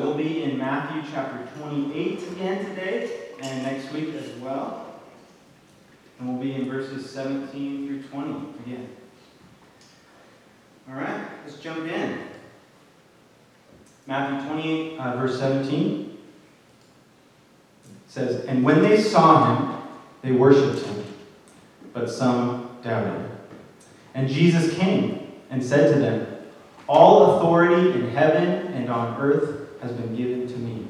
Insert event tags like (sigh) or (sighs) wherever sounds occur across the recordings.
we'll be in Matthew chapter 28 again today and next week as well. And we'll be in verses 17 through 20 again. All right, let's jump in. Matthew 28, uh, verse 17 says, And when they saw him, they worshipped him, but some doubted. And Jesus came and said to them, All authority in heaven and on earth has been given to me.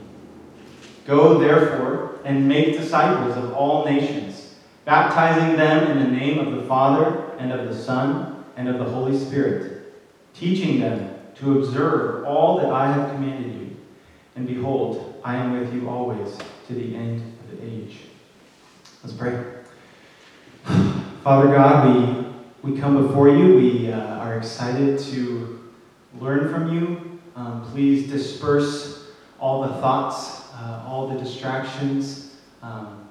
Go, therefore, and make disciples of all nations, baptizing them in the name of the Father, and of the Son, and of the Holy Spirit, teaching them to observe all that I have commanded you. And behold, I am with you always to the end of the age. Let's pray. (sighs) Father God, we, we come before you. We uh, are excited to learn from you. Um, please disperse all the thoughts, uh, all the distractions. Um,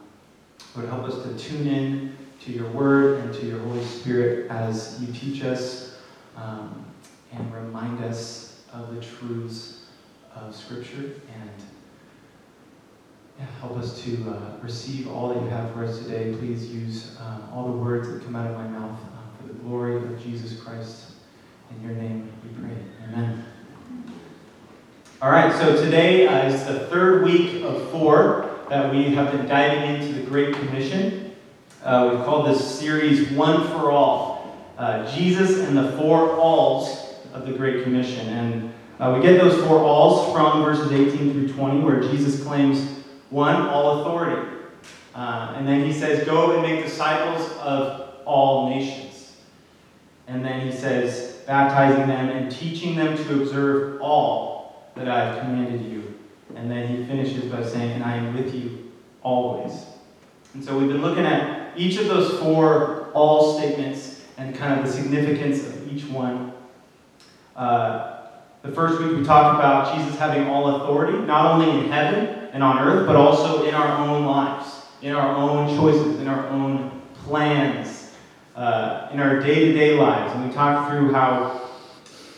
would help us to tune in to your word and to your Holy Spirit as you teach us um, and remind us of the truths of Scripture and help us to uh, receive all that you have for us today. Please use um, all the words that come out of my mouth uh, for the glory of Jesus Christ. In your name we pray. Amen. All right, so today uh, is the third week of four that we have been diving into the Great Commission. Uh, we've called this series One for All uh, Jesus and the Four Alls of the Great Commission. And uh, we get those four alls from verses 18 through 20, where Jesus claims one, all authority. Uh, and then he says, Go and make disciples of all nations. And then he says, baptizing them and teaching them to observe all that I have commanded you. And then he finishes by saying, And I am with you always. And so we've been looking at each of those four all statements and kind of the significance of each one. Uh, the first week we talked about Jesus having all authority, not only in heaven and on earth, but also in our own lives, in our own choices, in our own plans, uh, in our day to day lives. And we talked through how,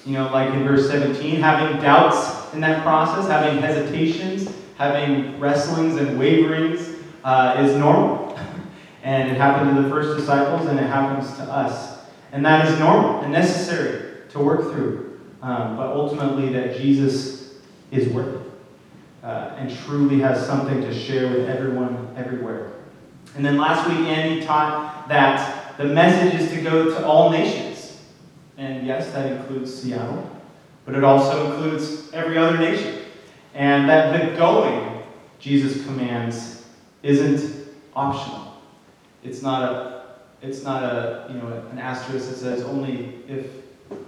you know, like in verse 17, having doubts in that process, having hesitations, having wrestlings and waverings uh, is normal. (laughs) and it happened to the first disciples, and it happens to us. And that is normal and necessary to work through. Um, but ultimately, that Jesus is worth it uh, and truly has something to share with everyone everywhere. And then last week, Andy taught that the message is to go to all nations. And yes, that includes Seattle, but it also includes every other nation. And that the going Jesus commands isn't optional. It's not a it's not a you know an asterisk that says only if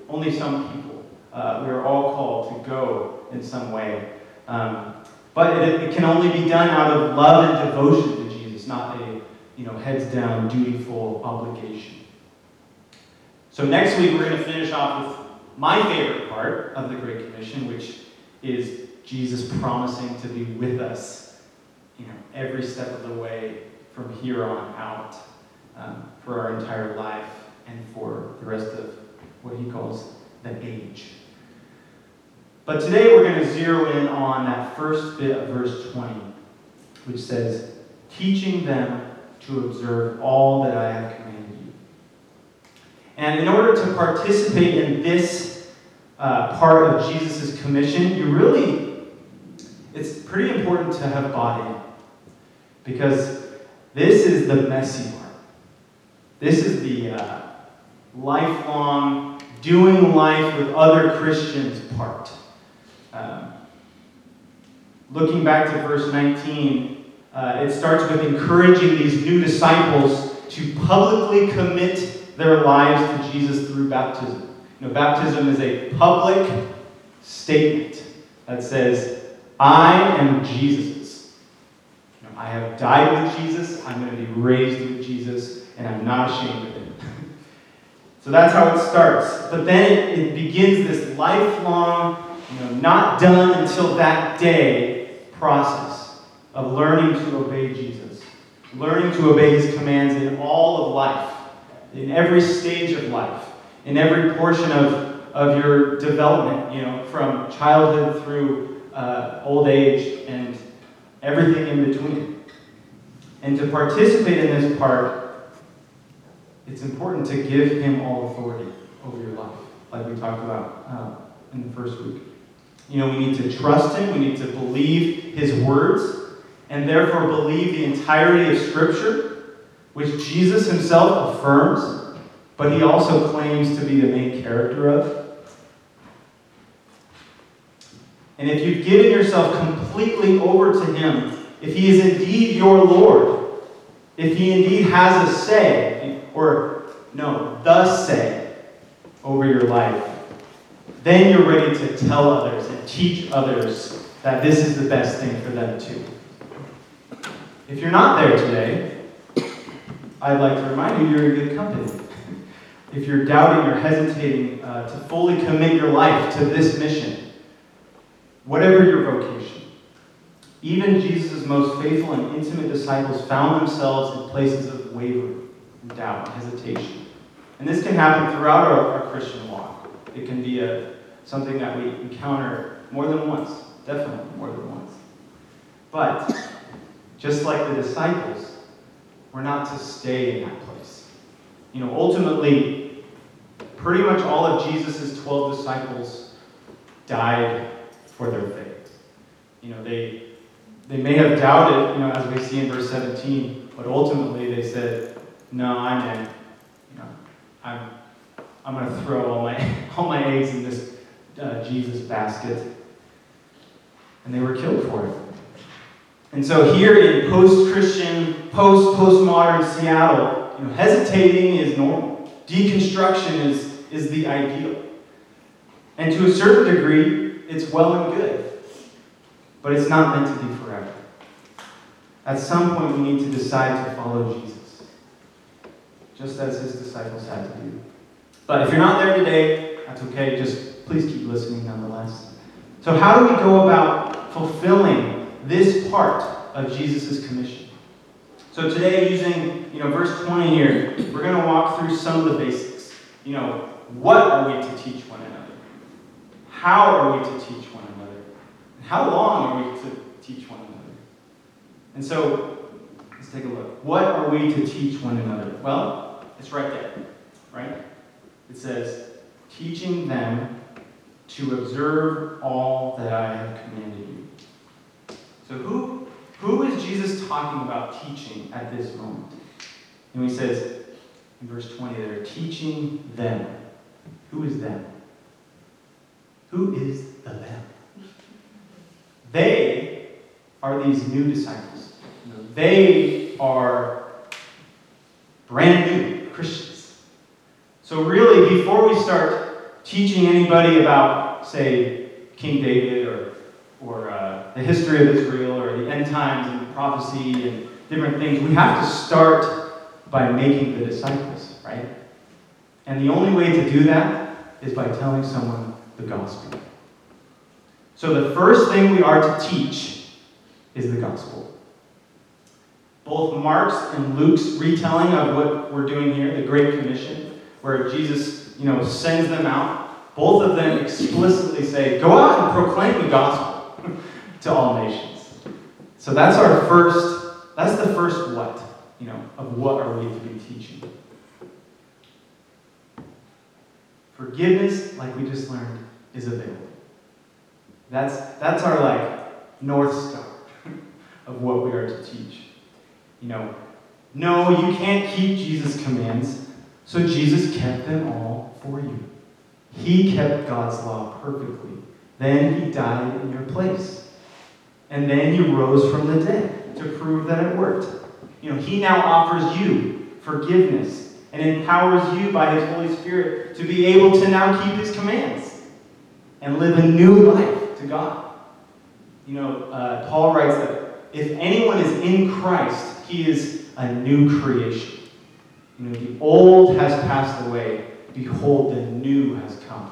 only some people. Uh, we are all called to go in some way. Um, but it, it, can only be done out of love and devotion to Jesus, not a you know heads down dutiful obligation. So next week we're going to finish off with my favorite of the Great Commission, which is Jesus promising to be with us, you know, every step of the way from here on out um, for our entire life and for the rest of what he calls the age. But today we're going to zero in on that first bit of verse 20, which says, teaching them to observe all that I have commanded you. And in order to participate in this uh, part of Jesus' commission, you really, it's pretty important to have bought in. Because this is the messy part. This is the uh, lifelong doing life with other Christians part. Um, looking back to verse 19, uh, it starts with encouraging these new disciples to publicly commit their lives to Jesus through baptism. You know, baptism is a public statement that says, I am Jesus's. You know, I have died with Jesus, I'm going to be raised with Jesus, and I'm not ashamed of it. (laughs) so that's how it starts. But then it, it begins this lifelong you know, not done until that day process of learning to obey Jesus, learning to obey his commands in all of life, in every stage of life, in every portion of, of your development, you know, from childhood through uh, old age, and everything in between. And to participate in this part, it's important to give Him all authority over your life, like we talked about uh, in the first week. You know, we need to trust Him, we need to believe His words, and therefore believe the entirety of Scripture, which Jesus Himself affirms, but He also claims to be the main character of. And if you've given yourself completely over to Him, if He is indeed your Lord, if He indeed has a say, or no, the say over your life, then you're ready to tell others and teach others that this is the best thing for them too. If you're not there today, I'd like to remind you you're in good company. If you're doubting or hesitating uh, to fully commit your life to this mission, whatever your vocation, even Jesus' most faithful and intimate disciples found themselves in places of wavering, doubt, hesitation. And this can happen throughout our, our Christian walk. It can be a, something that we encounter more than once, definitely more than once. But, just like the disciples, we're not to stay in that place. You know, ultimately, pretty much all of Jesus' 12 disciples died for their faith. You know, they, they may have doubted, you know, as we see in verse 17, but ultimately they said, No, I'm in. You know, I'm, I'm going to throw all my, (laughs) all my eggs in this uh, Jesus basket. And they were killed for it. And so here in post-Christian, post-postmodern Seattle, you know, hesitating is normal. Deconstruction is, is the ideal. And to a certain degree, it's well and good. But it's not meant to be forever. At some point, we need to decide to follow Jesus, just as his disciples had to do. But if you're not there today, that's okay. Just please keep listening nonetheless. So, how do we go about fulfilling this part of Jesus' commission? So today, using you know verse 20 here, we're going to walk through some of the basics. You know, what are we to teach one another? How are we to teach one another? And how long are we to teach one another? And so, let's take a look. What are we to teach one another? Well, it's right there, right? It says, teaching them to observe all that I have commanded you. So who, who is Jesus talking about teaching at this moment? And he says in verse 20, they're teaching them. Who is them? Who is the them? They are these new disciples. They are brand new Christians. So really, before we start teaching anybody about, say, King David or, or uh, the history of Israel or the end times and prophecy and different things, we have to start by making the disciples, right? And the only way to do that is by telling someone the gospel. So the first thing we are to teach is the gospel. Both Mark's and Luke's retelling of what we're doing here, the Great Commission, where Jesus, you know, sends them out, both of them explicitly say, go out and proclaim the gospel (laughs) to all nations. So that's our first, that's the first what, you know, of what are we to be teaching. Forgiveness, like we just learned, is available. That's, that's our like north star (laughs) of what we are to teach. You know, no, you can't keep Jesus' commands, so Jesus kept them all for you. He kept God's law perfectly. Then he died in your place. And then he rose from the dead to prove that it worked. You know, he now offers you forgiveness and empowers you by his Holy Spirit to be able to now keep his commands and live a new life to God. You know, uh, Paul writes that if anyone is in Christ, he is a new creation. You know, the old has passed away. Behold, the new has come.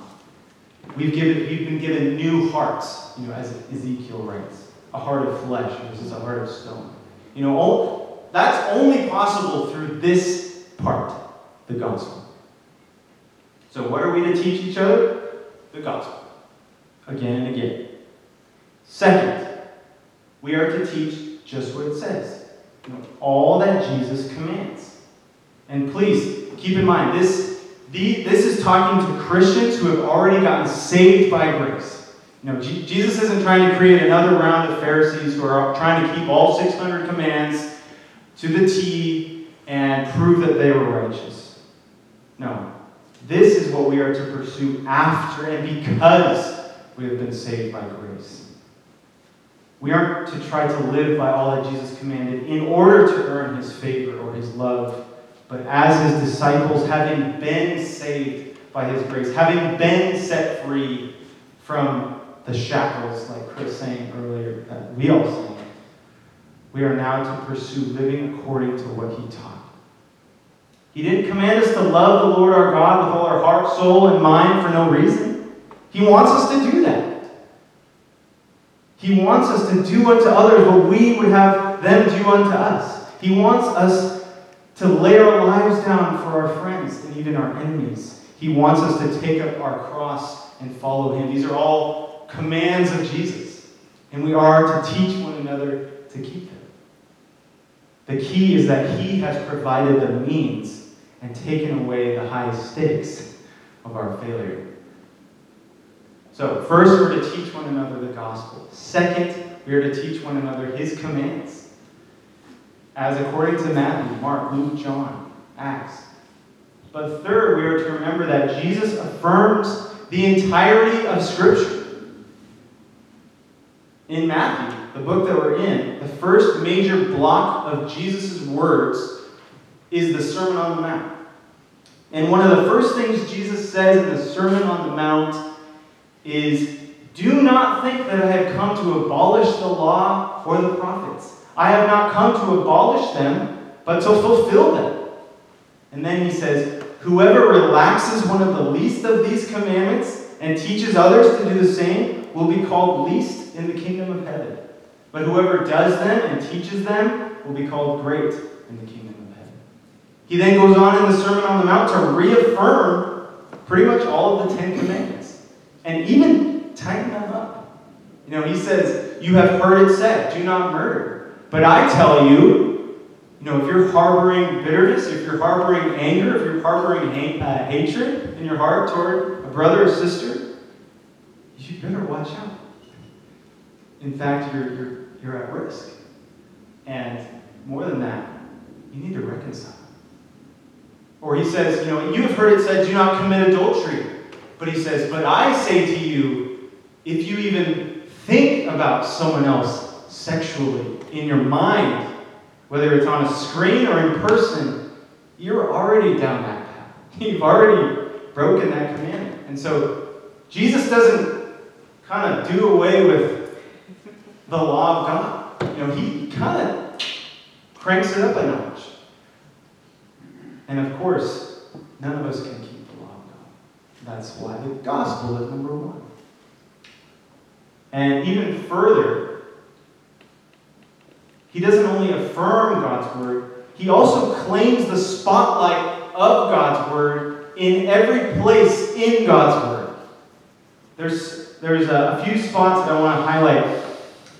We've, given, we've been given new hearts, you know, as Ezekiel writes. A heart of flesh versus a heart of stone. You know, all, that's only possible through this part, the gospel. So what are we to teach each other? The gospel. Again and again. Second, we are to teach just what it says. All that Jesus commands. And please keep in mind, this, the, this is talking to Christians who have already gotten saved by grace. You know, Jesus isn't trying to create another round of Pharisees who are trying to keep all 600 commands to the T and prove that they were righteous. No. This is what we are to pursue after and because we have been saved by grace. We aren't to try to live by all that Jesus commanded in order to earn his favor or his love, but as his disciples, having been saved by his grace, having been set free from the shackles, like Chris saying earlier, that we all sang, we are now to pursue living according to what he taught. He didn't command us to love the Lord our God with all our heart, soul, and mind for no reason. He wants us to do that. He wants us to do unto others what we would have them do unto us. He wants us to lay our lives down for our friends and even our enemies. He wants us to take up our cross and follow him. These are all commands of Jesus. And we are to teach one another to keep them. The key is that he has provided the means and taken away the high stakes of our failure. So, first, we're to teach one another the gospel. Second, we are to teach one another his commands. As according to Matthew, Mark, Luke, John, Acts. But third, we are to remember that Jesus affirms the entirety of Scripture. In Matthew, the book that we're in, the first major block of Jesus' words is the Sermon on the Mount. And one of the first things Jesus says in the Sermon on the Mount is Do not think that I have come to abolish the law or the prophets. I have not come to abolish them, but to fulfill them. And then he says, Whoever relaxes one of the least of these commandments and teaches others to do the same will be called least in the kingdom of heaven. But whoever does them and teaches them will be called great in the kingdom. He then goes on in the Sermon on the Mount to reaffirm pretty much all of the Ten Commandments and even tighten them up. You know, he says, You have heard it said, do not murder. But I tell you, you know, if you're harboring bitterness, if you're harboring anger, if you're harboring ha- uh, hatred in your heart toward a brother or sister, you better watch out. In fact, you're, you're, you're at risk. And more than that, you need to reconcile. Or he says, you know, you have heard it said, do not commit adultery. But he says, But I say to you, if you even think about someone else sexually in your mind, whether it's on a screen or in person, you're already down that path. (laughs) You've already broken that commandment. And so Jesus doesn't kind of do away with the law of God. You know, he kind of cranks it up a notch. And of course, none of us can keep the law of God. That's why the gospel is number one. And even further, he doesn't only affirm God's word, he also claims the spotlight of God's word in every place in God's word. There's, there's a, a few spots that I want to highlight.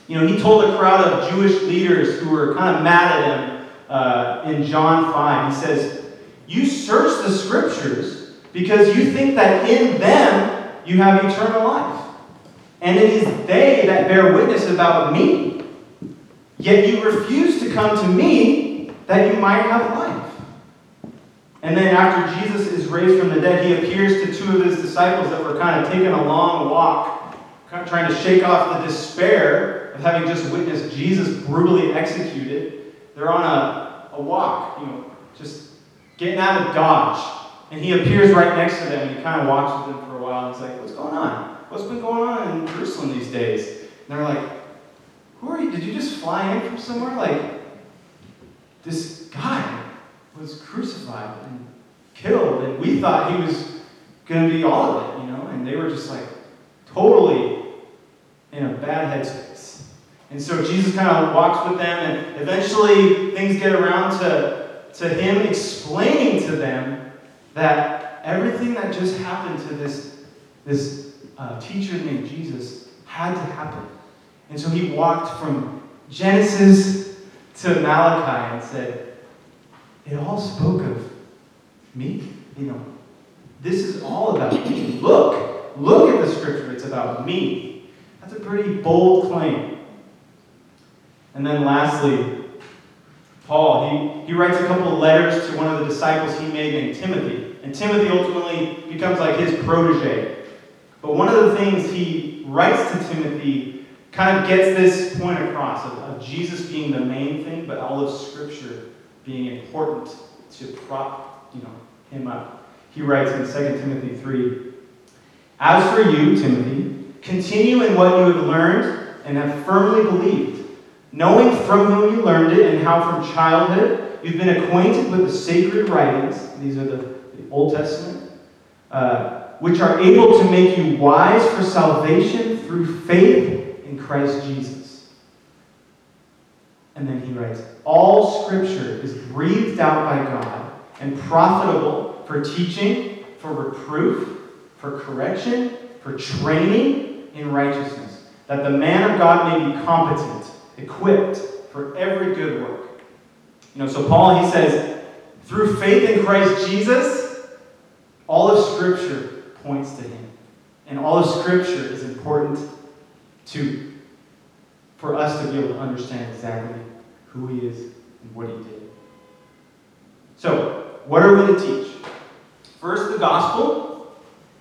You know, he told a crowd of Jewish leaders who were kind of mad at him uh, in John 5. He says, You search the scriptures because you think that in them you have eternal life. And it is they that bear witness about me. Yet you refuse to come to me that you might have life. And then after Jesus is raised from the dead, he appears to two of his disciples that were kind of taking a long walk, kind of trying to shake off the despair of having just witnessed Jesus brutally executed. They're on a, a walk, you know, just getting out of Dodge. And he appears right next to them. And he kind of walks with them for a while. And he's like, What's going on? What's been going on in Jerusalem these days? And they're like, Who are you? Did you just fly in from somewhere? Like, this guy was crucified and killed. And we thought he was going to be all of it, you know? And they were just like totally in a bad headspace. And so Jesus kind of walks with them, and eventually things get around to, to him explaining to them that everything that just happened to this, this uh, teacher named Jesus had to happen. And so he walked from Genesis to Malachi and said, It all spoke of me. You know, this is all about me. Look, look at the scripture. It's about me. That's a pretty bold claim. And then lastly, Paul, he, he writes a couple of letters to one of the disciples he made named Timothy. And Timothy ultimately becomes like his protege. But one of the things he writes to Timothy kind of gets this point across of, of Jesus being the main thing, but all of Scripture being important to prop you know, him up. He writes in 2 Timothy 3 As for you, Timothy, continue in what you have learned and have firmly believed, knowing from whom you learned it and how from childhood you've been acquainted with the sacred writings. These are the, the Old Testament. Uh, which are able to make you wise for salvation through faith in Christ Jesus. And then he writes All scripture is breathed out by God and profitable for teaching, for reproof, for correction, for training in righteousness, that the man of God may be competent, equipped for every good work. You know, so Paul, he says, through faith in Christ Jesus, all of Scripture points to him. And all of Scripture is important to for us to be able to understand exactly who he is and what he did. So, what are we to teach? First, the gospel.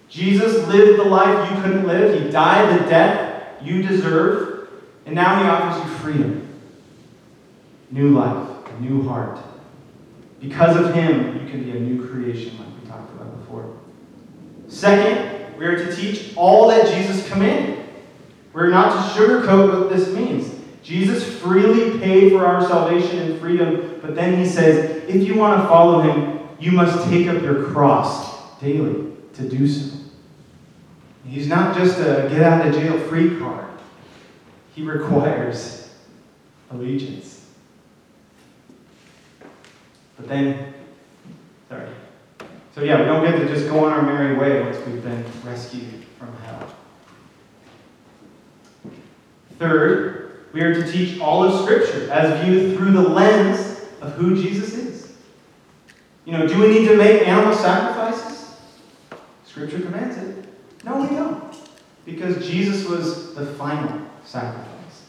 Jesus lived the life you couldn't live. He died the death you deserve. And now he offers you freedom, new life, a new heart. Because of him, you can be a new creation, like we talked about before. Second, we are to teach all that Jesus commanded. We're not to sugarcoat what this means. Jesus freely paid for our salvation and freedom, but then he says, if you want to follow him, you must take up your cross daily to do so. He's not just a get out of jail free card, he requires allegiance. But then, sorry. So, yeah, we don't get to just go on our merry way once we've been rescued from hell. Third, we are to teach all of Scripture as viewed through the lens of who Jesus is. You know, do we need to make animal sacrifices? Scripture commands it. No, we don't. Because Jesus was the final sacrifice.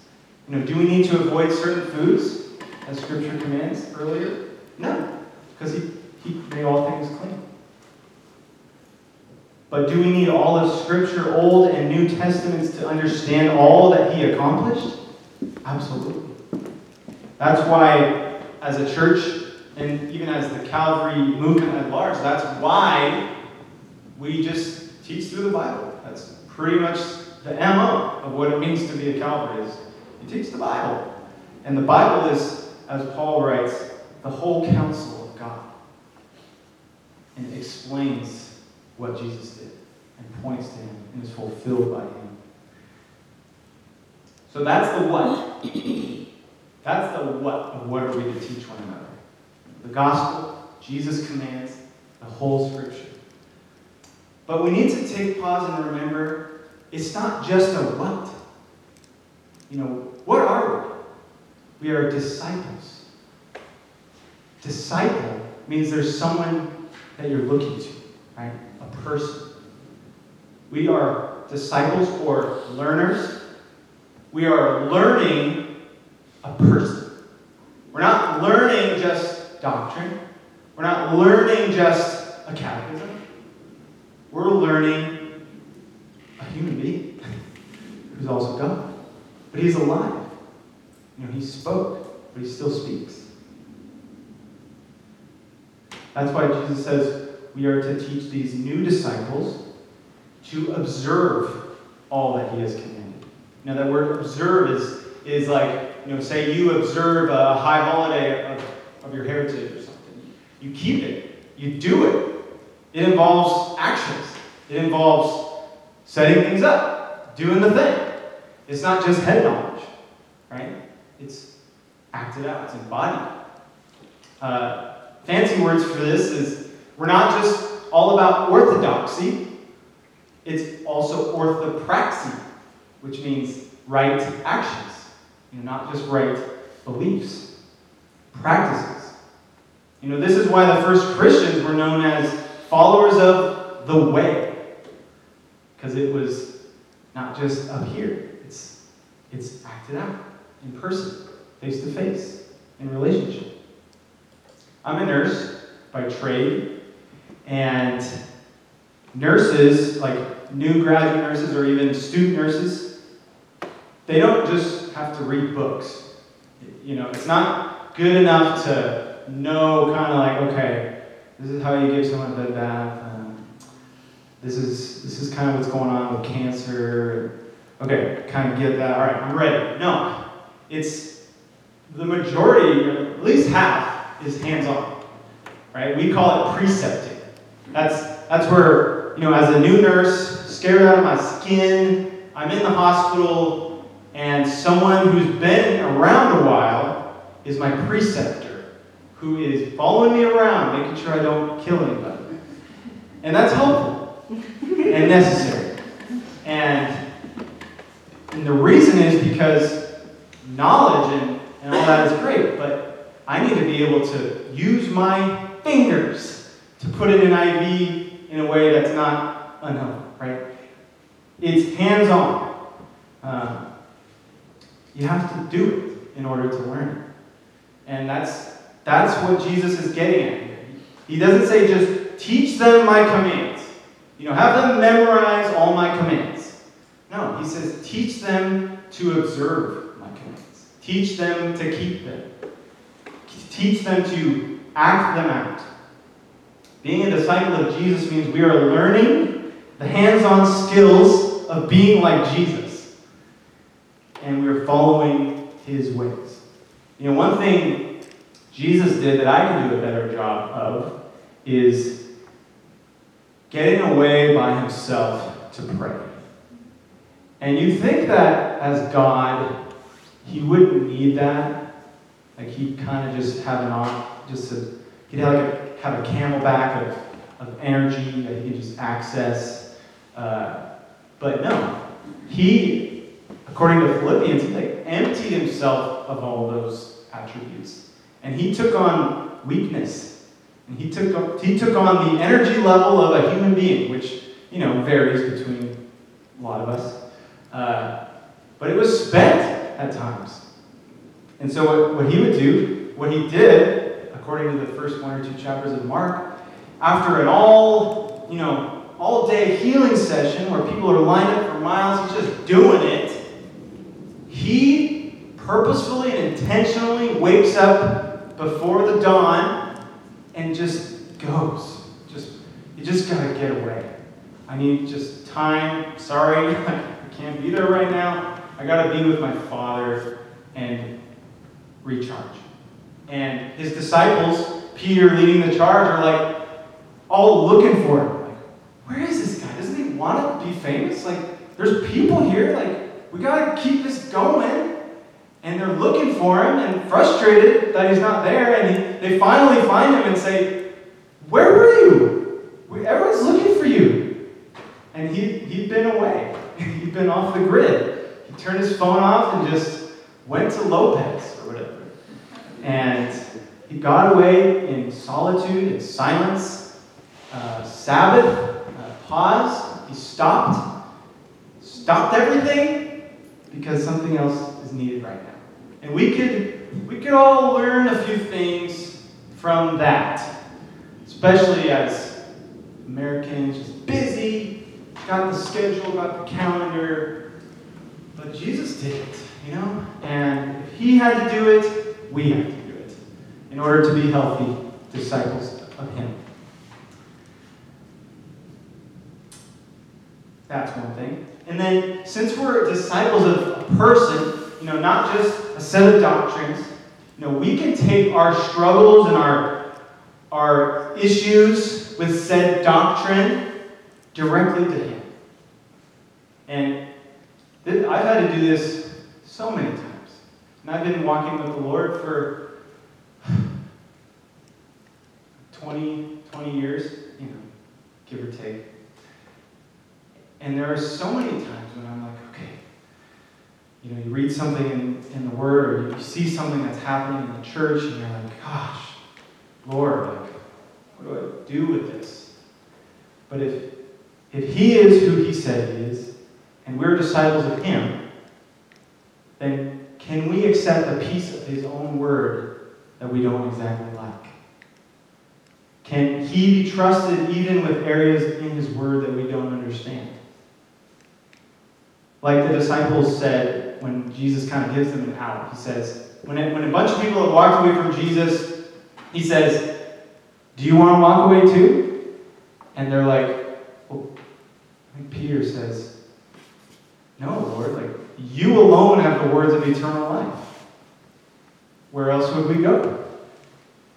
You know, do we need to avoid certain foods, as Scripture commands earlier? No, because he, he made all things clean. But do we need all of Scripture, Old and New Testaments, to understand all that He accomplished? Absolutely. That's why, as a church, and even as the Calvary movement at large, that's why we just teach through the Bible. That's pretty much the MO of what it means to be a Calvary is you teach the Bible. And the Bible is, as Paul writes, the whole counsel of God. And it explains what Jesus did and points to him and is fulfilled by him. So that's the what. That's the what of what are we to teach one another. The gospel, Jesus commands, the whole scripture. But we need to take pause and remember it's not just a what. You know, what are we? We are disciples. Disciple means there's someone that you're looking to, right? a person. We are disciples or learners. We are learning a person. We're not learning just doctrine. We're not learning just a catechism. We're learning human being who's also God. But he's alive. You know, he spoke, but he still speaks. That's why Jesus says, we are to teach these new disciples to observe all that he has commanded. Now, that word observe is, is like, you know, say you observe a high holiday of, of your heritage or something. You keep it, you do it. It involves actions, it involves setting things up, doing the thing. It's not just head knowledge, right? It's acted out, it's embodied. Uh, fancy words for this is we're not just all about orthodoxy, it's also orthopraxy, which means right actions, you know, not just right beliefs, practices. You know, this is why the first Christians were known as followers of the way, because it was not just up here, it's, it's acted out in person, face to face, in relationship. I'm a nurse by trade, and nurses, like new graduate nurses or even student nurses, they don't just have to read books. You know, it's not good enough to know kind of like, okay, this is how you give someone a bed bath. This is this is kind of what's going on with cancer. Okay, kind of get that. All right, I'm ready. No, it's the majority, at least half, is hands-on. Right? We call it precepting. That's that's where you know, as a new nurse, scared out of my skin, I'm in the hospital, and someone who's been around a while is my preceptor, who is following me around, making sure I don't kill anybody. And that's helpful and necessary. And, and the reason is because knowledge and, and all that is great, but I need to be able to use my fingers to put in an IV in a way that's not unhealthy, right? It's hands on. Uh, you have to do it in order to learn it. And that's, that's what Jesus is getting at. He doesn't say just teach them my commands. You know, have them memorize all my commands. No, he says teach them to observe my commands. Teach them to keep them. Teach them to act them out. Being a disciple of Jesus means we are learning the hands on skills of being like Jesus. And we're following his ways. You know, one thing Jesus did that I can do a better job of is getting away by himself to pray. And you think that as God, he wouldn't need that. Like he'd kind of just have an on, just a, he'd have like a, have a CamelBak of, of energy that he could just access. Uh, but no, he, according to Philippians, he like emptied himself of all those attributes, and he took on weakness, and he took he took on the energy level of a human being, which you know varies between a lot of us. Uh, but it was spent at times. And so, what, what he would do, what he did, according to the first one or two chapters of Mark, after an all, you know, all day healing session where people are lined up for miles, he's just doing it. He purposefully and intentionally wakes up before the dawn and just goes. Just, you just gotta get away. I need just time. Sorry, (laughs) I can't be there right now. I got to be with my Father and recharge. And his disciples, Peter leading the charge, are like all looking for him. Like, where is this guy? Doesn't he want to be famous? Like, there's people here. Like, we got to keep this going. And they're looking for him and frustrated that he's not there. And he, they finally find him and say, Where were you? Everyone's looking for you. And he, he'd been away. (laughs) He'd been off the grid. He turned his phone off and just went to Lopez or whatever. And he got away in solitude and silence, uh, Sabbath, uh, pause. He stopped, stopped everything because something else is needed right now. And we could, we could all learn a few things from that, especially as Americans, just busy, got the schedule, got the calendar, but Jesus did it, you know? And if he had to do it, we have to do it in order to be healthy disciples of him. That's one thing. And then, since we're disciples of a person, you know, not just a set of doctrines, you know, we can take our struggles and our, our issues with said doctrine directly to Him. And th- I've had to do this so many times. And I've been walking with the Lord for (sighs) 20, 20 years, you know, give or take. And there are so many times when I'm like, okay, you know, you read something in, in the Word or you see something that's happening in the church and you're like, gosh, Lord, like, what do I do with this? But if, if He is who He said He is, and we're disciples of Him, then can we accept a piece of His own Word that we don't exactly like? Can He be trusted even with areas in His Word that we don't understand? Like the disciples said when Jesus kind of gives them an out, He says, when, it, when a bunch of people have walked away from Jesus, He says, Do you want to walk away too? And they're like, well, Peter says, No, Lord, like, you alone have the words of eternal life. Where else would we go?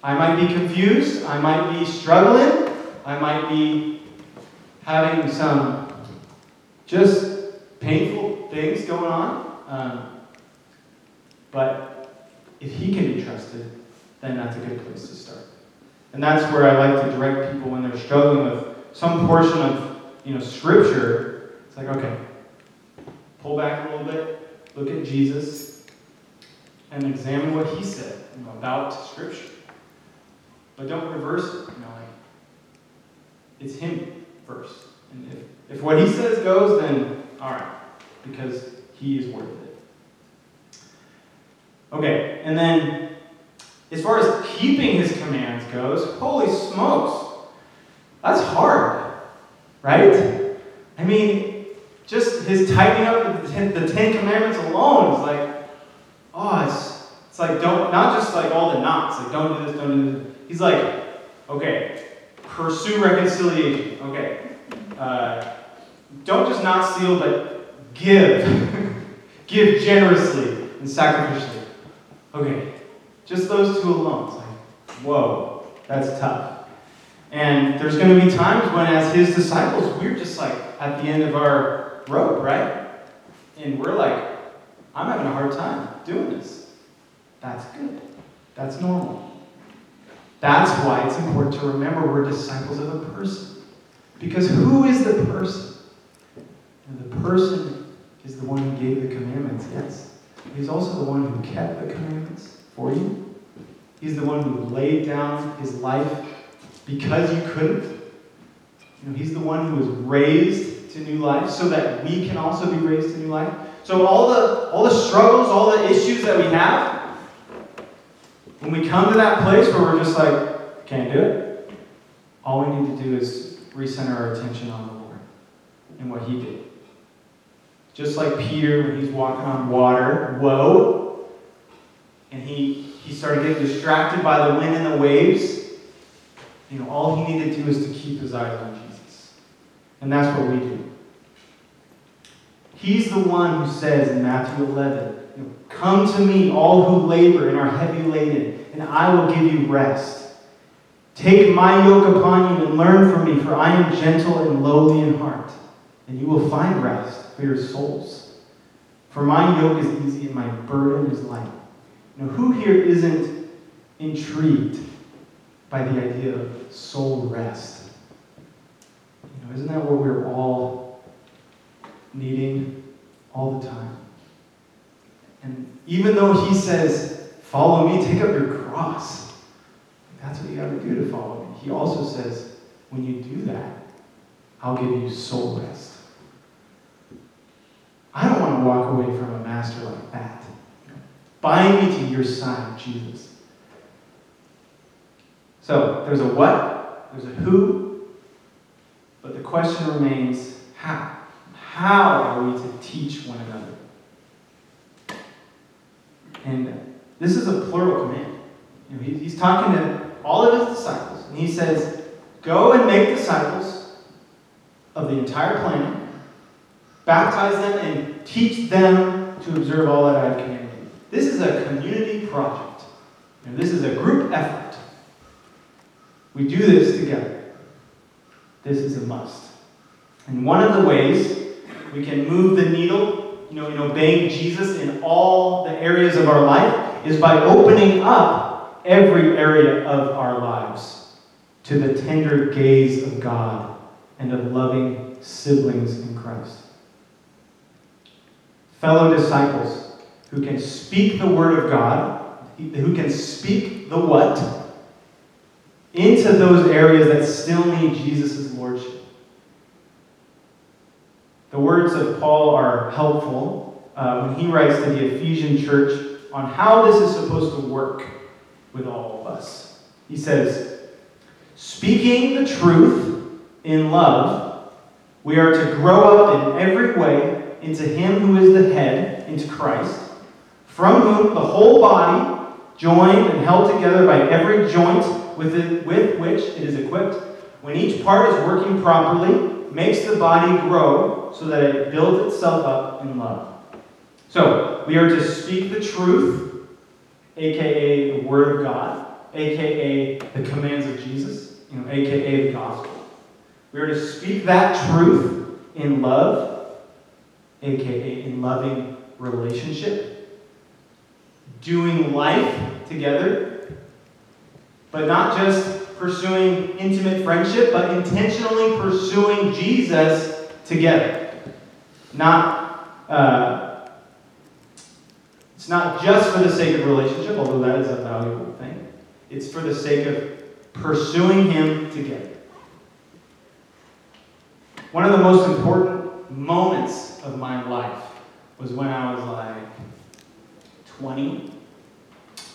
I might be confused. I might be struggling. I might be having some just painful things going on. Um, but if he can be trusted, then that's a good place to start. And that's where I like to direct people when they're struggling with some portion of you know scripture. It's like, okay, pull back a little bit, look at Jesus, and examine what he said you know, about scripture. But don't reverse it. You know, like it's him first. And if, if what he says goes, then all right, because he is worth it. Okay, and then as far as keeping his commands goes, holy smokes, that's hard, right? I mean, just his tightening up the ten, the ten Commandments alone is like, oh, it's, it's like don't not just like all the knots, like don't do this, don't do this. He's like, okay, pursue reconciliation. Okay, uh, don't just not steal, but give, (laughs) give generously and sacrificially. Okay, just those two alone. It's like, whoa, that's tough. And there's going to be times when, as his disciples, we're just like at the end of our rope, right? And we're like, I'm having a hard time doing this. That's good. That's normal. That's why it's important to remember we're disciples of a person. Because who is the person? And the person is the one who gave the commandments, yes. He's also the one who kept the commandments for you. He's the one who laid down his life because you couldn't. You know, he's the one who was raised to new life so that we can also be raised to new life. So all the all the struggles, all the issues that we have, when we come to that place where we're just like, can't do it, all we need to do is recenter our attention on the Lord and what He did. Just like Peter when he's walking on water, whoa, and he, he started getting distracted by the wind and the waves. You know, all he needed to do is to keep his eyes on Jesus. And that's what we do. He's the one who says in Matthew 11, you know, Come to me, all who labor and are heavy laden, and I will give you rest. Take my yoke upon you and learn from me, for I am gentle and lowly in heart, and you will find rest for your souls. For my yoke is easy and my burden is light. Now, who here isn't intrigued by the idea of soul rest? You know, isn't that what we're all needing all the time? And even though he says, Follow me, take up your cross, that's what you got to do to follow me. He also says, When you do that, I'll give you soul rest. To walk away from a master like that. Bind me to your side, Jesus. So there's a what, there's a who, but the question remains how. How are we to teach one another? And this is a plural command. You know, he's talking to all of his disciples, and he says, Go and make disciples of the entire planet baptize them, and teach them to observe all that I have commanded you. This is a community project. Know, this is a group effort. We do this together. This is a must. And one of the ways we can move the needle, you know, in obeying Jesus in all the areas of our life is by opening up every area of our lives to the tender gaze of God and of loving siblings in Christ. Fellow disciples who can speak the word of God, who can speak the what, into those areas that still need Jesus' lordship. The words of Paul are helpful uh, when he writes to the Ephesian church on how this is supposed to work with all of us. He says, Speaking the truth in love, we are to grow up in every way into Him who is the head, into Christ, from whom the whole body, joined and held together by every joint with, it, with which it is equipped, when each part is working properly, makes the body grow so that it builds itself up in love. So, we are to speak the truth, aka the Word of God, aka the commands of Jesus, you know, aka the gospel. We are to speak that truth in love, aka in loving relationship, doing life together, but not just pursuing intimate friendship, but intentionally pursuing Jesus together. Not, uh, it's not just for the sake of relationship, although that is a valuable thing. It's for the sake of pursuing Him together. One of the most important moments of my life was when I was like 20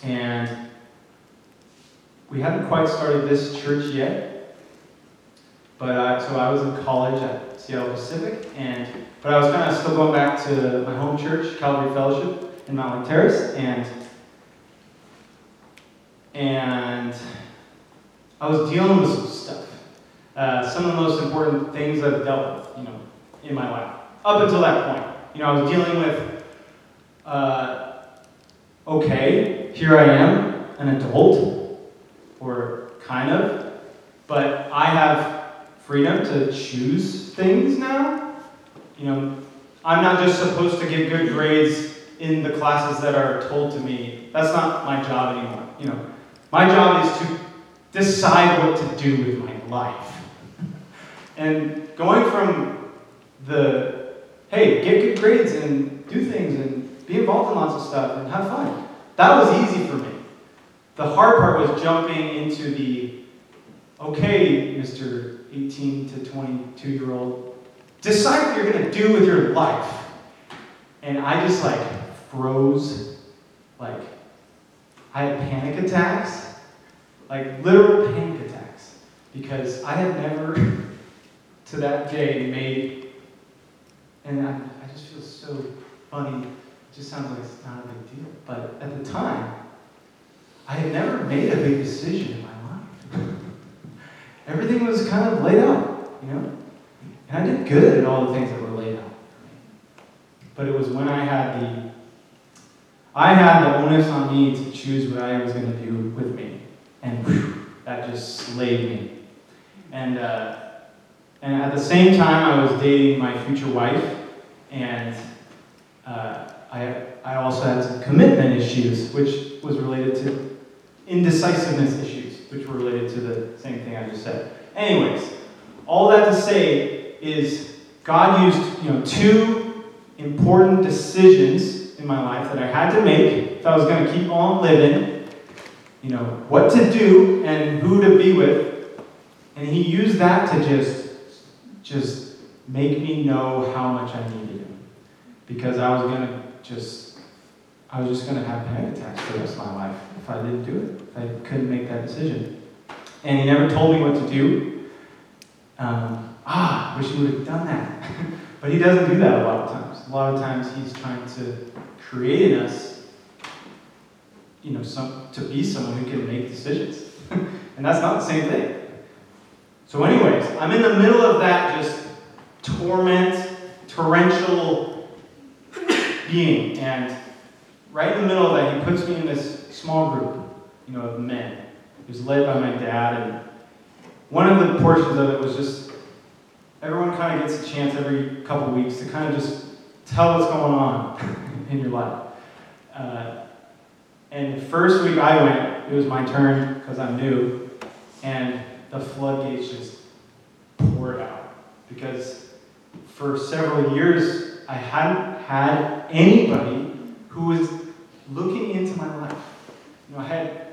and we hadn't quite started this church yet, but I, so I was in college at Seattle Pacific, and but I was kind of still going back to my home church, Calvary Fellowship in Mountlake Terrace, and and I was dealing with some stuff. Uh, some of the most important things I've dealt with, you know, in my life up until that point. You know, I was dealing with. Uh, okay, here I am, an adult or kind of, but I have freedom to choose things now. You know, I'm not just supposed to get good grades in the classes that are told to me. That's not my job anymore. You know, my job is to decide what to do with my life. (laughs) and going from the hey, get good grades and do things and be involved in lots of stuff and have fun. That was easy for me. The hard part was jumping into the, okay, Mr. 18 to 22 year old, decide what you're going to do with your life. And I just like froze. Like, I had panic attacks, like literal panic attacks, because I had never (laughs) to that day made, and I, I just feel so funny. It just sounds like it's not a big deal. But at the time, I had never made a big decision in my life. (laughs) Everything was kind of laid out, you know? And I did good at all the things that were laid out for me. But it was when I had the I had the onus on me to choose what I was going to do with me. And whew, that just slayed me. And, uh, and at the same time, I was dating my future wife, and uh, I, I also had some commitment issues, which was related to indecisiveness issues, which were related to the same thing I just said. Anyways, all that to say is God used, you know, two important decisions in my life that I had to make if I was going to keep on living, you know, what to do and who to be with. And he used that to just just make me know how much I needed him. Because I was going to just I was just going to have panic attacks for the rest of my life if I didn't do it. If I couldn't make that decision. And he never told me what to do. Um, ah, wish he would have done that. (laughs) but he doesn't do that a lot of times. A lot of times he's trying to create in us, you know, some, to be someone who can make decisions. (laughs) and that's not the same thing. So, anyways, I'm in the middle of that just torment, torrential being. And right in the middle of that, he puts me in this small group, you know, of men. It was led by my dad, and one of the portions of it was just everyone kind of gets a chance every couple weeks to kind of just tell what's going on (laughs) in your life. Uh, and the first week I went, it was my turn because I'm new, and the floodgates just poured out because for several years I hadn't had anybody who was looking into my life. You know, I had,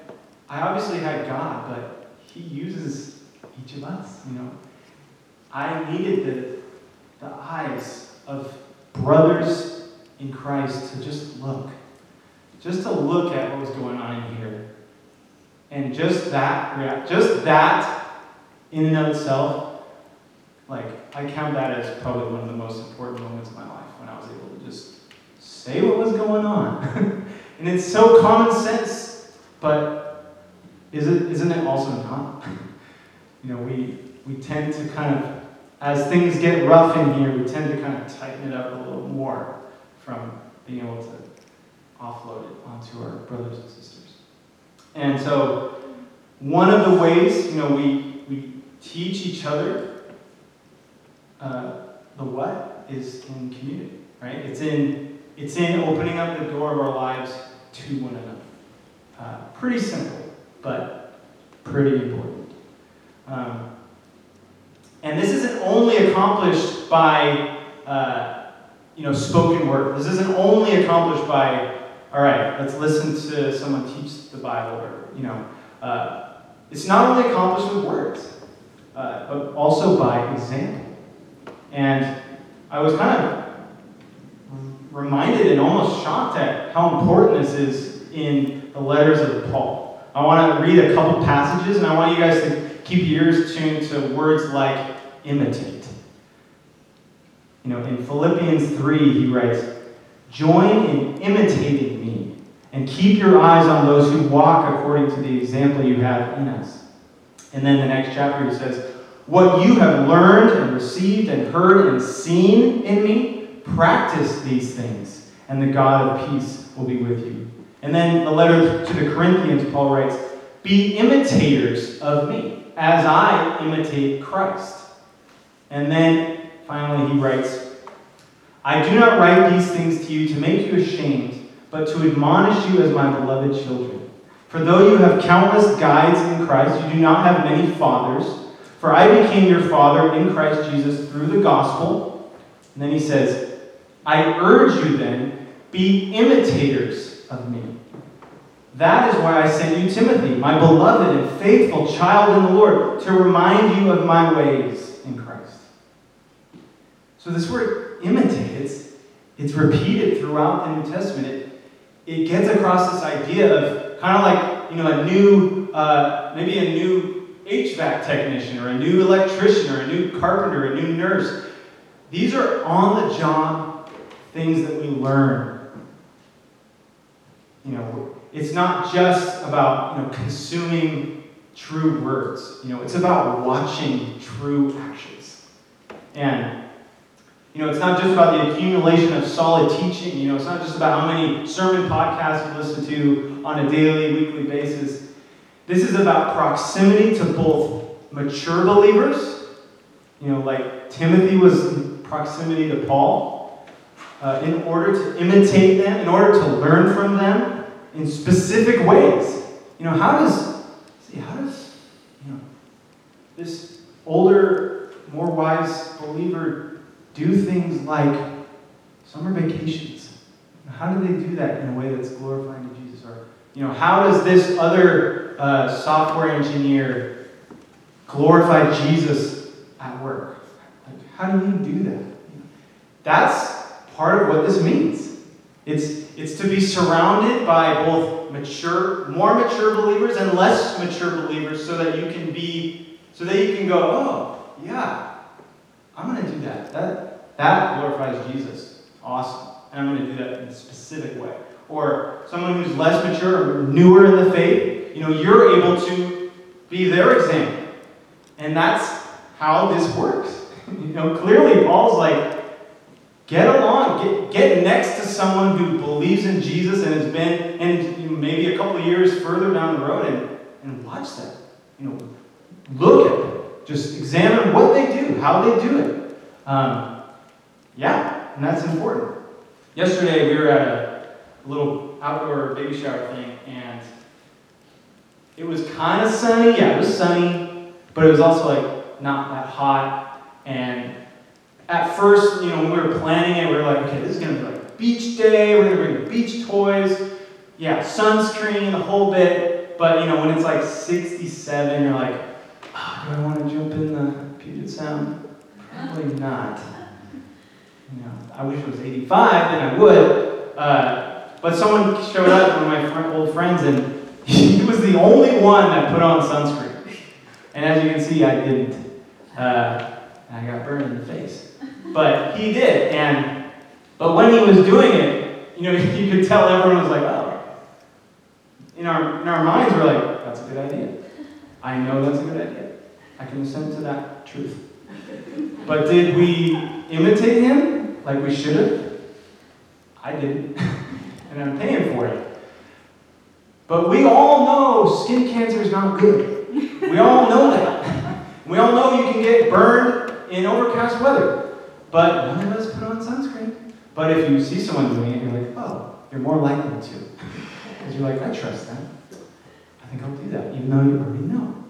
I obviously had God, but He uses each of us. You know, I needed the, the eyes of brothers in Christ to just look, just to look at what was going on in here, and just that, just that, in and of itself, like I count that as probably one of the most important moments of my life when I was able to just say what was going on. (laughs) and it's so common sense, but is it, isn't it also not? (laughs) you know, we, we tend to kind of, as things get rough in here, we tend to kind of tighten it up a little more from being able to offload it onto our brothers and sisters. And so, one of the ways, you know, we, we teach each other uh, the what is in community, right? It's in it's in opening up the door of our lives to one another. Uh, pretty simple, but pretty important. Um, and this isn't only accomplished by uh, you know spoken word. This isn't only accomplished by all right, let's listen to someone teach the Bible, or you know, uh, it's not only accomplished with words, uh, but also by example. And I was kind of reminded and almost shocked at how important this is in the letters of Paul. I want to read a couple passages, and I want you guys to keep your ears tuned to words like imitate. You know, in Philippians 3, he writes, Join in imitating me, and keep your eyes on those who walk according to the example you have in us. And then the next chapter, he says, What you have learned and received and heard and seen in me, Practice these things, and the God of peace will be with you. And then the letter to the Corinthians, Paul writes, Be imitators of me, as I imitate Christ. And then finally he writes, I do not write these things to you to make you ashamed, but to admonish you as my beloved children. For though you have countless guides in Christ, you do not have many fathers. For I became your father in Christ Jesus through the gospel. And then he says, I urge you then, be imitators of me. That is why I sent you Timothy, my beloved and faithful child in the Lord, to remind you of my ways in Christ. So this word imitate, it's, it's repeated throughout the New Testament. It, it gets across this idea of kind of like, you know, a new, uh, maybe a new HVAC technician or a new electrician or a new carpenter, a new nurse. These are on the job things that we learn. You know, it's not just about, you know, consuming true words. You know, it's about watching true actions. And you know, it's not just about the accumulation of solid teaching. You know, it's not just about how many sermon podcasts you listen to on a daily, weekly basis. This is about proximity to both mature believers, you know, like Timothy was in proximity to Paul, uh, in order to imitate them, in order to learn from them in specific ways. You know, how does, see, how does, you know, this older, more wise believer do things like summer vacations? How do they do that in a way that's glorifying to Jesus? Or, you know, how does this other uh, software engineer glorify Jesus at work? Like, how do you do that? That's part of what this means. It's, it's to be surrounded by both mature, more mature believers and less mature believers so that you can be, so that you can go, oh, yeah, I'm going to do that. That, that glorifies Jesus. Awesome. And I'm going to do that in a specific way. Or someone who's less mature or newer in the faith, you know, you're able to be their example. And that's how this works. (laughs) you know, clearly Paul's like, Get along, get, get next to someone who believes in Jesus and has been, and maybe a couple years further down the road, and, and watch them. You know, look at them. Just examine what they do, how they do it. Um, yeah, and that's important. Yesterday, we were at a little outdoor baby shower thing, and it was kind of sunny. Yeah, it was sunny, but it was also like not that hot. And at first, you know, when we were planning it, we were like, okay, this is to be like beach day, we're to bring beach toys, yeah, sunscreen, the whole bit. But, you know, when it's like 67, you're like, oh, do I want to jump in the Puget Sound? Probably not. You know, I wish it was 85, then I would. Uh, but someone showed up, one of my old friends, and (laughs) he was the only one that put on sunscreen. And as you can see, I didn't. Uh, I got burned in the face. But he did. And but when he was doing it, you know, (laughs) you could tell everyone was like, oh. In our in our minds, we're like, that's a good idea. I know that's a good idea. I can assent to that truth. But did we imitate him like we should have? I didn't. (laughs) and I'm paying for it. But we all know skin cancer is not good. We all know that. We all know you can get burned in overcast weather. But none of us put on sunscreen. But if you see someone doing it, you're like, oh, you're more likely to. Because you're like, I trust them. I think I'll do that, even though you already know.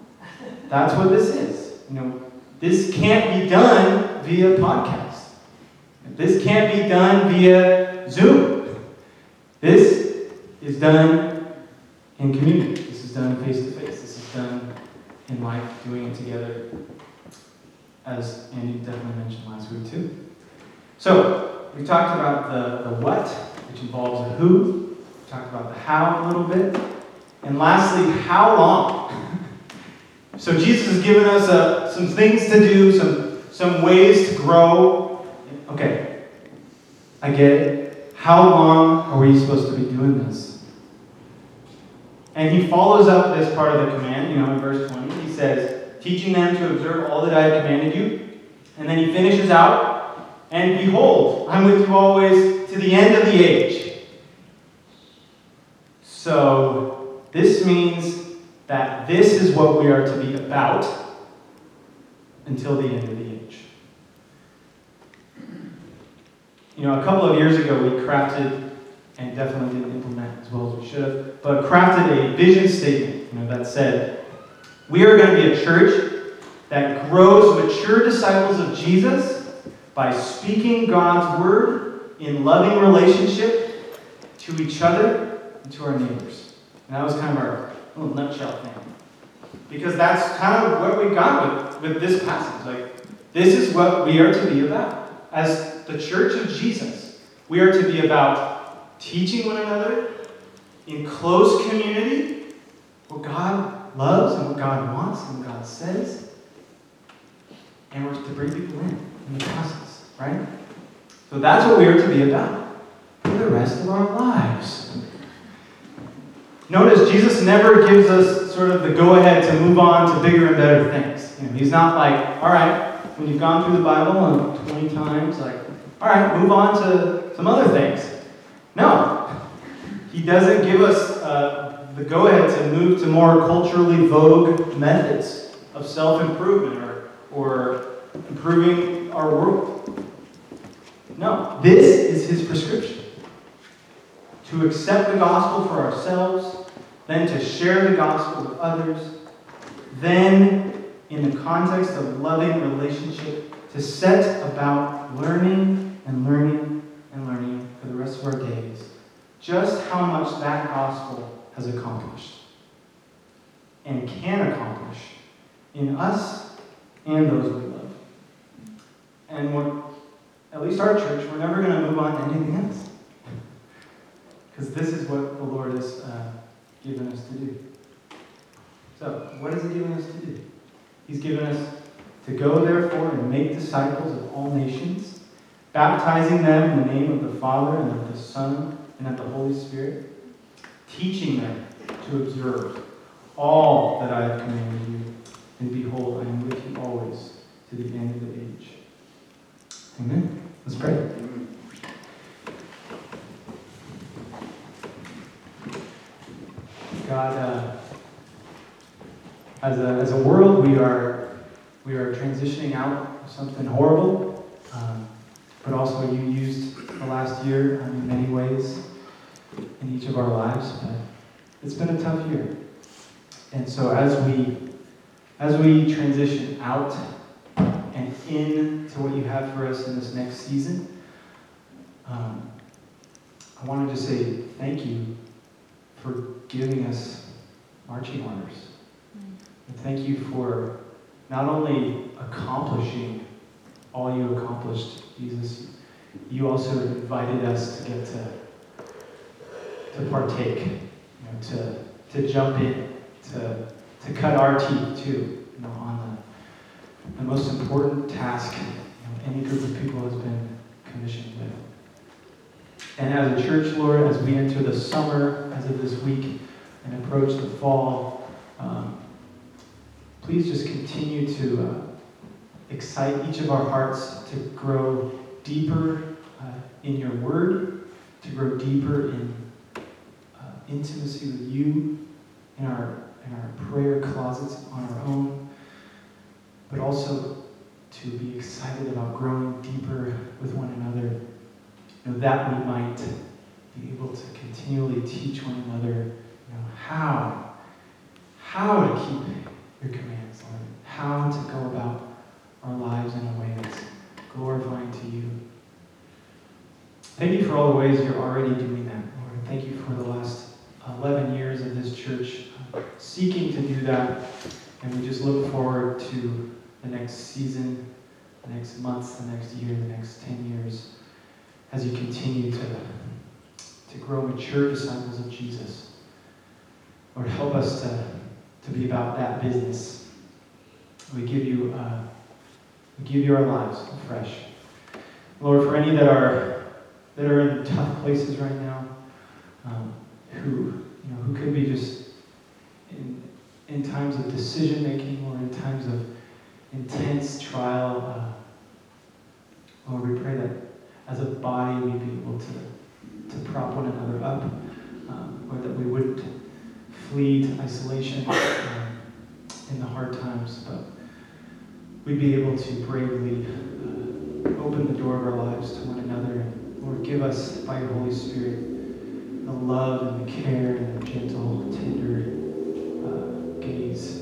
That's what this is. You know, this can't be done via podcast. This can't be done via Zoom. This is done in community. This is done face to face. This is done in life, doing it together, as Andy definitely mentioned last week too. So, we talked about the, the what, which involves the who. We talked about the how a little bit. And lastly, how long? (laughs) so, Jesus has given us uh, some things to do, some, some ways to grow. Okay, I get it. How long are we supposed to be doing this? And he follows up this part of the command, you know, in verse 20. He says, teaching them to observe all that I have commanded you. And then he finishes out, and behold, I'm with you always to the end of the age. So, this means that this is what we are to be about until the end of the age. You know, a couple of years ago, we crafted, and definitely didn't implement as well as we should have, but crafted a vision statement, you know, that said, we are going to be a church that grows mature disciples of Jesus by speaking God's word in loving relationship to each other and to our neighbors. And that was kind of our little nutshell thing. Because that's kind of what we got with, with this passage. Like, this is what we are to be about. As the church of Jesus, we are to be about teaching one another in close community what God loves and what God wants and what God says. And we're to bring people in in the process, right? So that's what we are to be about for the rest of our lives. Notice Jesus never gives us sort of the go ahead to move on to bigger and better things. You know, he's not like, all right, when you've gone through the Bible um, 20 times, like, all right, move on to some other things. No, he doesn't give us uh, the go ahead to move to more culturally vogue methods of self improvement or, or improving our world. No, this is his prescription to accept the gospel for ourselves, then to share the gospel with others, then, in the context of loving relationship, to set about learning and learning and learning for the rest of our days just how much that gospel has accomplished and can accomplish in us and those we love. And at least our church, we're never going to move on to anything else. (laughs) Because this is what the Lord has uh, given us to do. So, what has He given us to do? He's given us to go, therefore, and make disciples of all nations, baptizing them in the name of the Father and of the Son and of the Holy Spirit, teaching them to observe all that I have commanded you. And behold, I am with you always to the end of the age. Amen. Let's pray. God, uh, as, a, as a world, we are, we are transitioning out of something horrible, um, but also you used the last year in many ways in each of our lives. But it's been a tough year. And so as we, as we transition out and in to what you have for us in this next season, um, I wanted to say thank you for giving us marching orders. And thank you for not only accomplishing all you accomplished, Jesus, you also invited us to get to, to partake, you know, to, to jump in, to, to cut our teeth too, you know, on the, the most important task you know, any group of people has been commissioned with. And as a church, Lord, as we enter the summer, as of this week, and approach the fall, um, please just continue to uh, excite each of our hearts to grow deeper uh, in your word, to grow deeper in uh, intimacy with you, in our, in our prayer closets on our own, but also to be excited about growing deeper with one another, you know, that we might be able to continually teach one another you know, how, how to keep your commands, Lord, how to go about our lives in a way that's glorifying to you. Thank you for all the ways you're already doing that, Lord. Thank you for the last 11 years of this church uh, seeking to do that. And we just look forward to the next season, the next months, the next year, the next 10 years as you continue to, to grow mature disciples of Jesus. Lord, help us to, to be about that business. We give you, uh, give you our lives afresh. Lord, for any that are that are in tough places right now, um, who you know who could be just in in times of decision making or in times of intense trial. Uh, Lord, we pray that as a body we'd be able to to prop one another up, um, or that we wouldn't flee to isolation um, in the hard times, but we'd be able to bravely uh, open the door of our lives to one another Lord, give us by your Holy Spirit the love and the care and the gentle, tender uh, gaze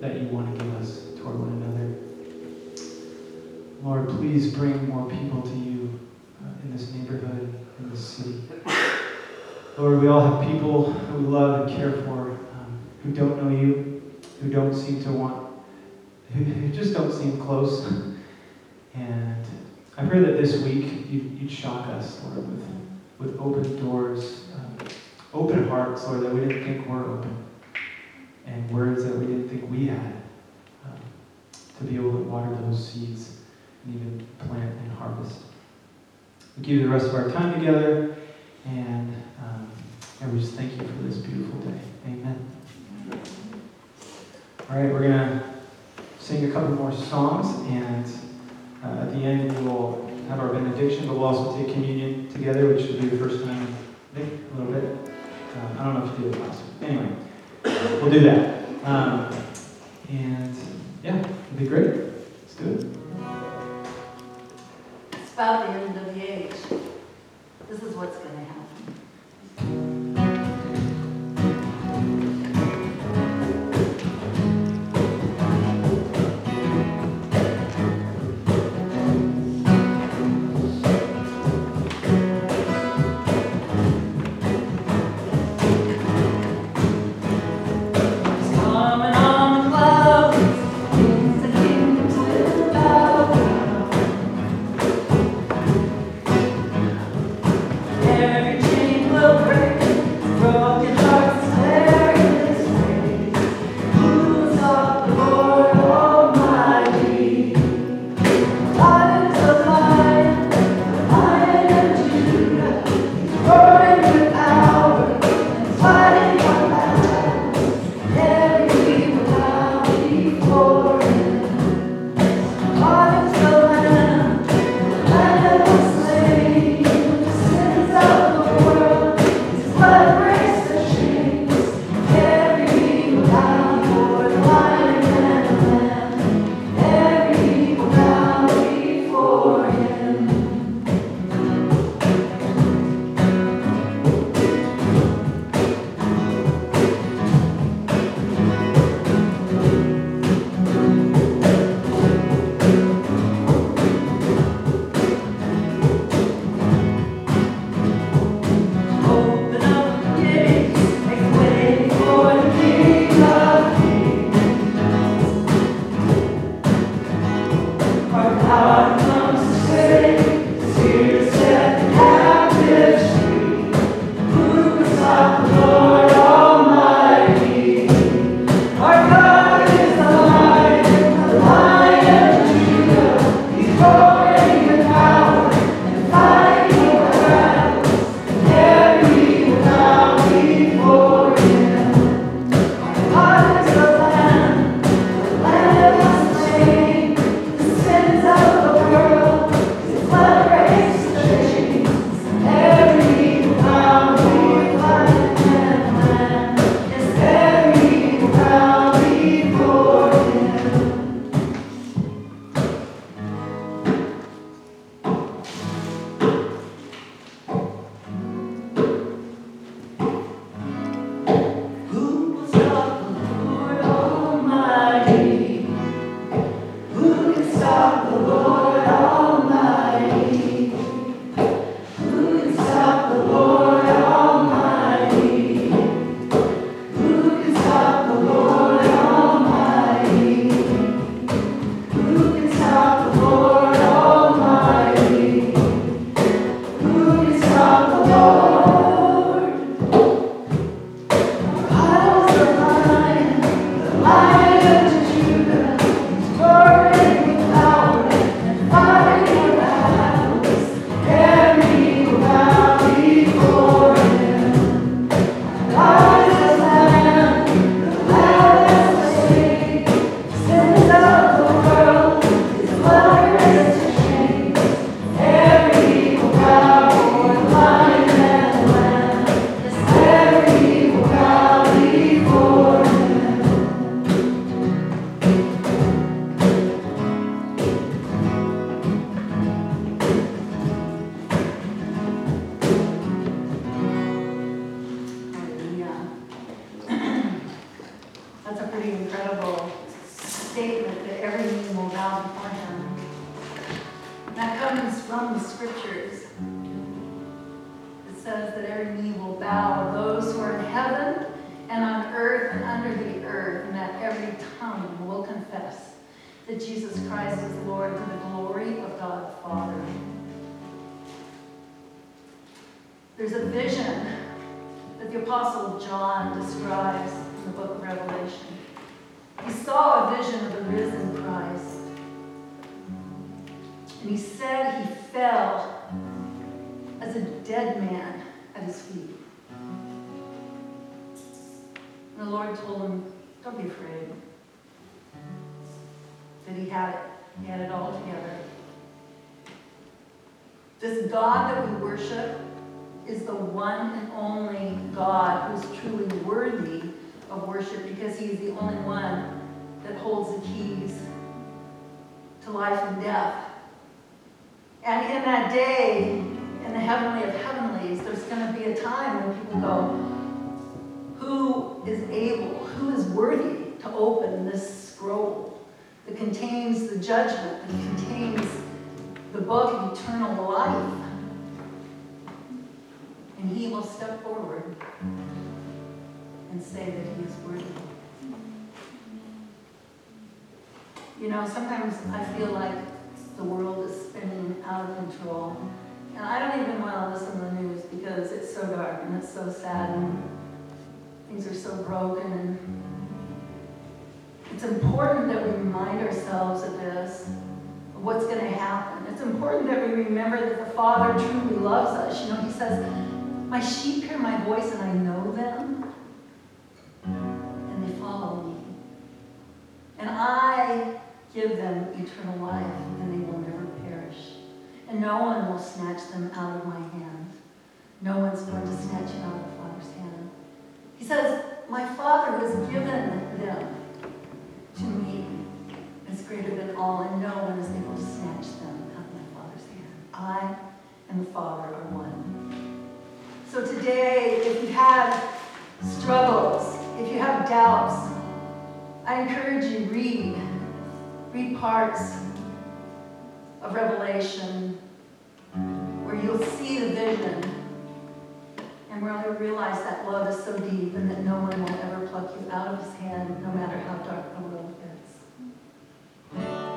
that you want to give us toward one another. Lord, please bring more people to you uh, in this neighborhood, in this city. Lord, we all have people who we love and care for um, who don't know you, who don't seem to want, who just don't seem close. And I pray that this week you'd, you'd shock us, Lord, with, with open doors, um, open hearts, Lord, that we didn't think were open, and words that we didn't think we had, um, to be able to water those seeds and even plant and harvest. We give you the rest of our time together, and, um, and we just thank you for this beautiful day. Amen. All right, we're going to sing a couple more songs, and uh, at the end, we will have our benediction, but we'll also take communion together, which will be the first time, I think, a little bit. Um, I don't know if you did it last week. Anyway, we'll do that. Um, and yeah, it'll be great. Let's do it. It's about the end of the age. This is what's going to happen. Keys to life and death. And in that day, in the heavenly of heavenlies, there's going to be a time when people go, Who is able, who is worthy to open this scroll that contains the judgment, that contains the book of eternal life? And he will step forward and say that he is worthy. You know, sometimes I feel like the world is spinning out of control. And I don't even want to listen to the news because it's so dark and it's so sad and things are so broken. And it's important that we remind ourselves of this, of what's going to happen. It's important that we remember that the Father truly loves us. You know, He says, My sheep hear my voice and I know them, and they follow me. And I give them eternal life, and they will never perish. And no one will snatch them out of my hand. No one's going to snatch you out of the Father's hand. He says, My Father has given them to me is greater than all, and no one is able to snatch them out of my Father's hand. I and the Father are one. So today, if you have struggles, if you have doubts, I encourage you read read parts of Revelation where you'll see the vision and where you'll realize that love is so deep and that no one will ever pluck you out of his hand, no matter how dark the world gets.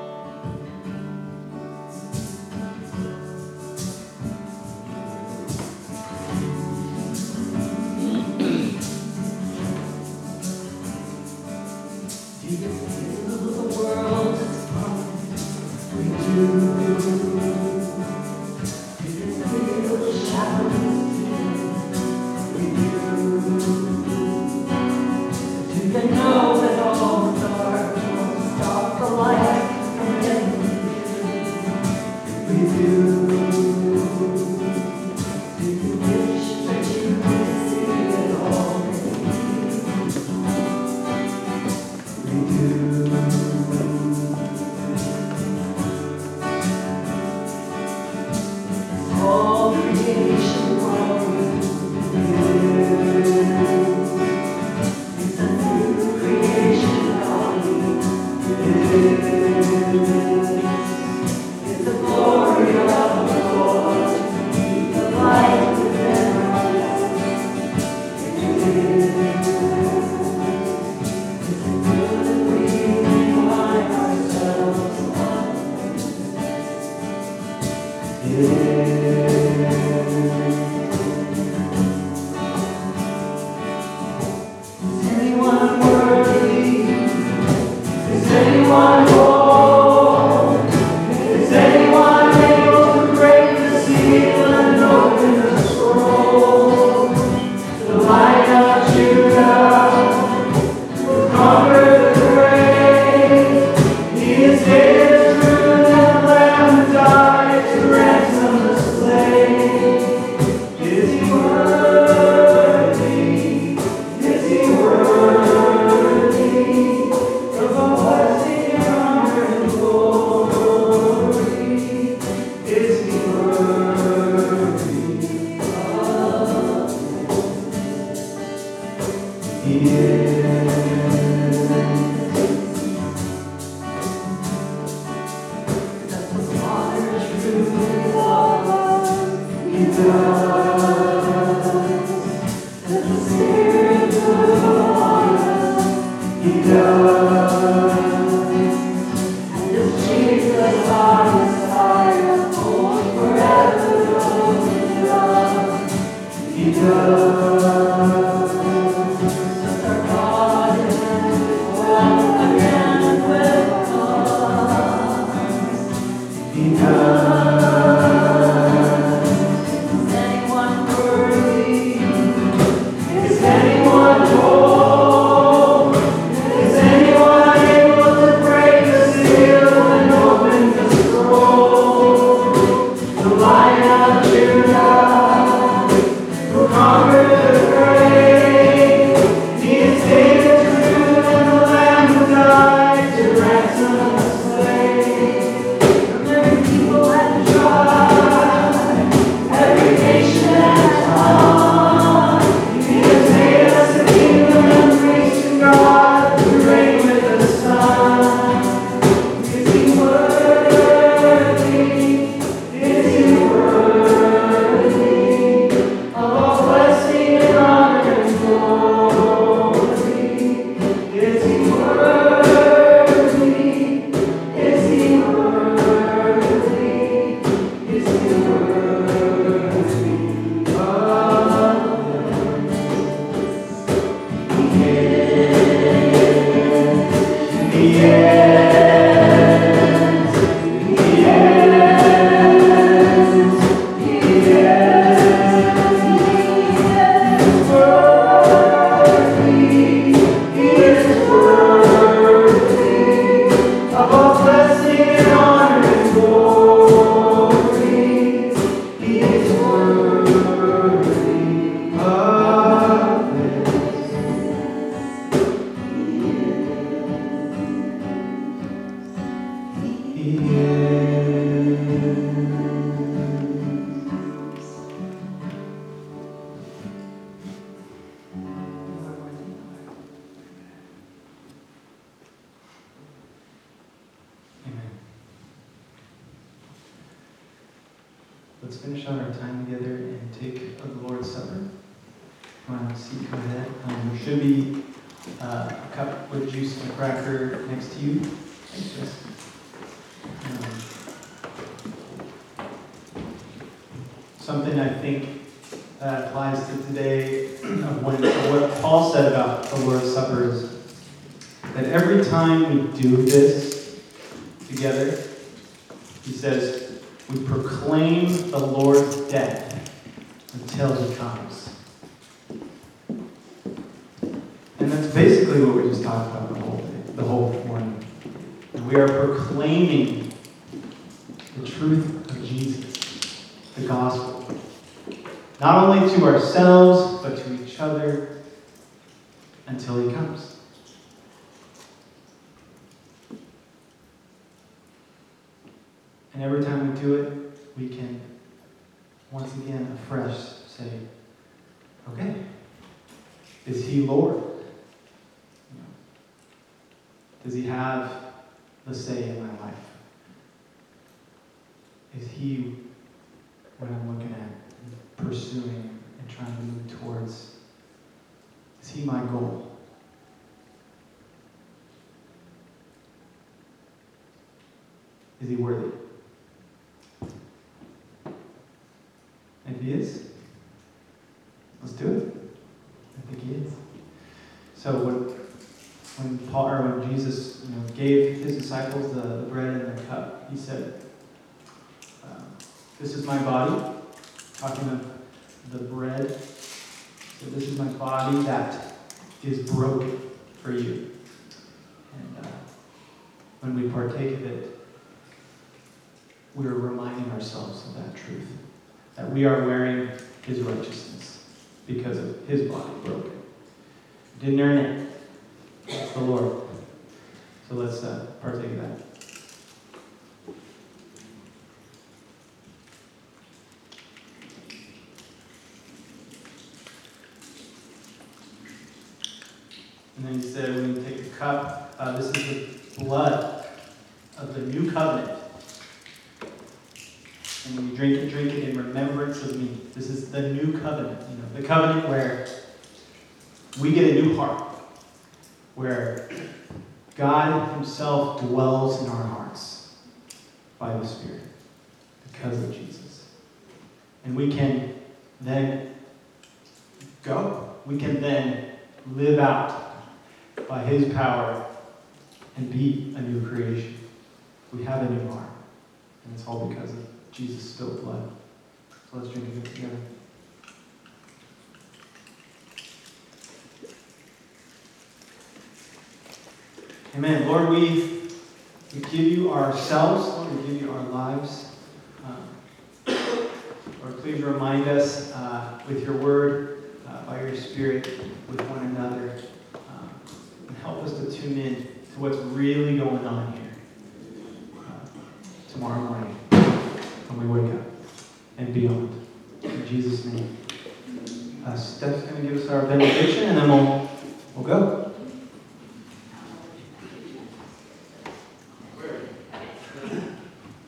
Um, something I think that applies to today of when, what Paul said about the Lord's Supper is that every time we do this together, he says, we proclaim the Lord's death until he comes. And that's basically what we just talked about the whole day, the whole morning. We are proclaiming the truth of Jesus, the gospel. Not only to ourselves, but to each other until he comes. And every time we do it, we can once again afresh say, okay, is he Lord? Does he have the say in my life? Is he what I'm looking at, pursuing, and trying to move towards? Is he my goal? Is he worthy? If he is, let's do it. I think he is. So when, when Paul or when Jesus you know, gave his disciples the, the bread and the cup, he said, um, "This is my body." Talking of the bread. So this is my body that is broken for you. And uh, when we partake of it, we are reminding ourselves of that truth that we are wearing his righteousness because of his body broken. Didn't earn it. The Lord. So let's uh, partake of that. And then he said, when you take the cup, uh, this is the blood of the new covenant And when you drink it, drink it in remembrance of me. This is the new covenant, you know, the covenant where we get a new heart, where God Himself dwells in our hearts by the Spirit because of Jesus. And we can then go. We can then live out by His power and be a new creation. We have a new heart. And it's all because of Jesus' spilled blood. So let's drink it together. Amen. Lord, we, we give you ourselves. Lord, we give you our lives. Um, Lord, please remind us uh, with your word, uh, by your spirit, with one another. Um, and help us to tune in to what's really going on here uh, tomorrow morning when we wake up and beyond. In Jesus' name. Uh, Steph's going to give us our benediction and then we'll, we'll go.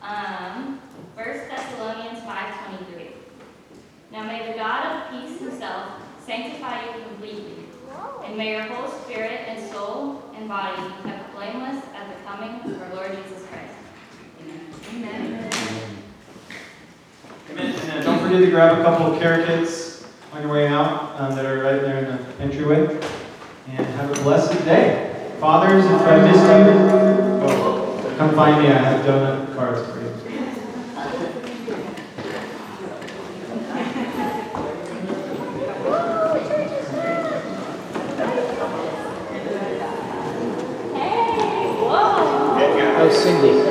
Um, 1 Thessalonians 5.23 Now may the God of peace himself sanctify you completely, and may your whole spirit and soul and body be kept blameless at the coming of our Lord Jesus Christ. Amen. Amen. Amen. And uh, don't forget to grab a couple of carrot cakes on your way out um, that are right there in the entryway. And have a blessed day. Fathers, if I missed you, oh, come find me. I have donut cards for you. Hey, whoa! Oh, Cindy. Look at